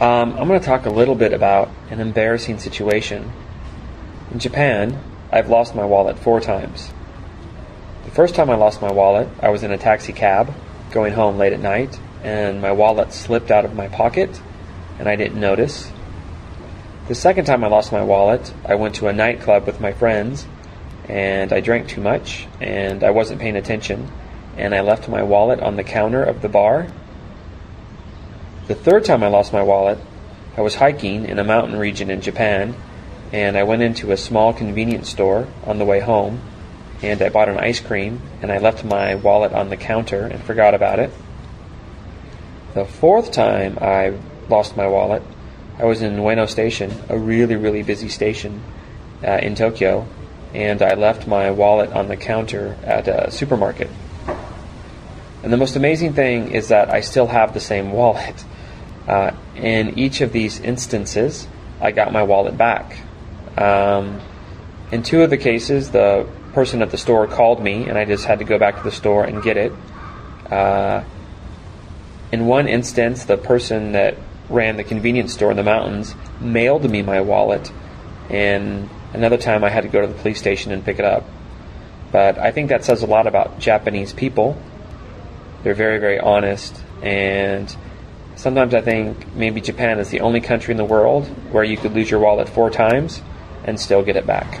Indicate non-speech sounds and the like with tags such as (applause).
Um, I'm going to talk a little bit about an embarrassing situation. In Japan, I've lost my wallet four times. The first time I lost my wallet, I was in a taxi cab going home late at night, and my wallet slipped out of my pocket, and I didn't notice. The second time I lost my wallet, I went to a nightclub with my friends, and I drank too much, and I wasn't paying attention, and I left my wallet on the counter of the bar. The third time I lost my wallet, I was hiking in a mountain region in Japan, and I went into a small convenience store on the way home, and I bought an ice cream, and I left my wallet on the counter and forgot about it. The fourth time I lost my wallet, I was in Ueno Station, a really, really busy station uh, in Tokyo, and I left my wallet on the counter at a supermarket. And the most amazing thing is that I still have the same (laughs) wallet. Uh, in each of these instances, I got my wallet back. Um, in two of the cases, the person at the store called me, and I just had to go back to the store and get it. Uh, in one instance, the person that ran the convenience store in the mountains mailed me my wallet, and another time I had to go to the police station and pick it up. But I think that says a lot about Japanese people they're very, very honest. And sometimes I think maybe Japan is the only country in the world where you could lose your wallet four times and still get it back.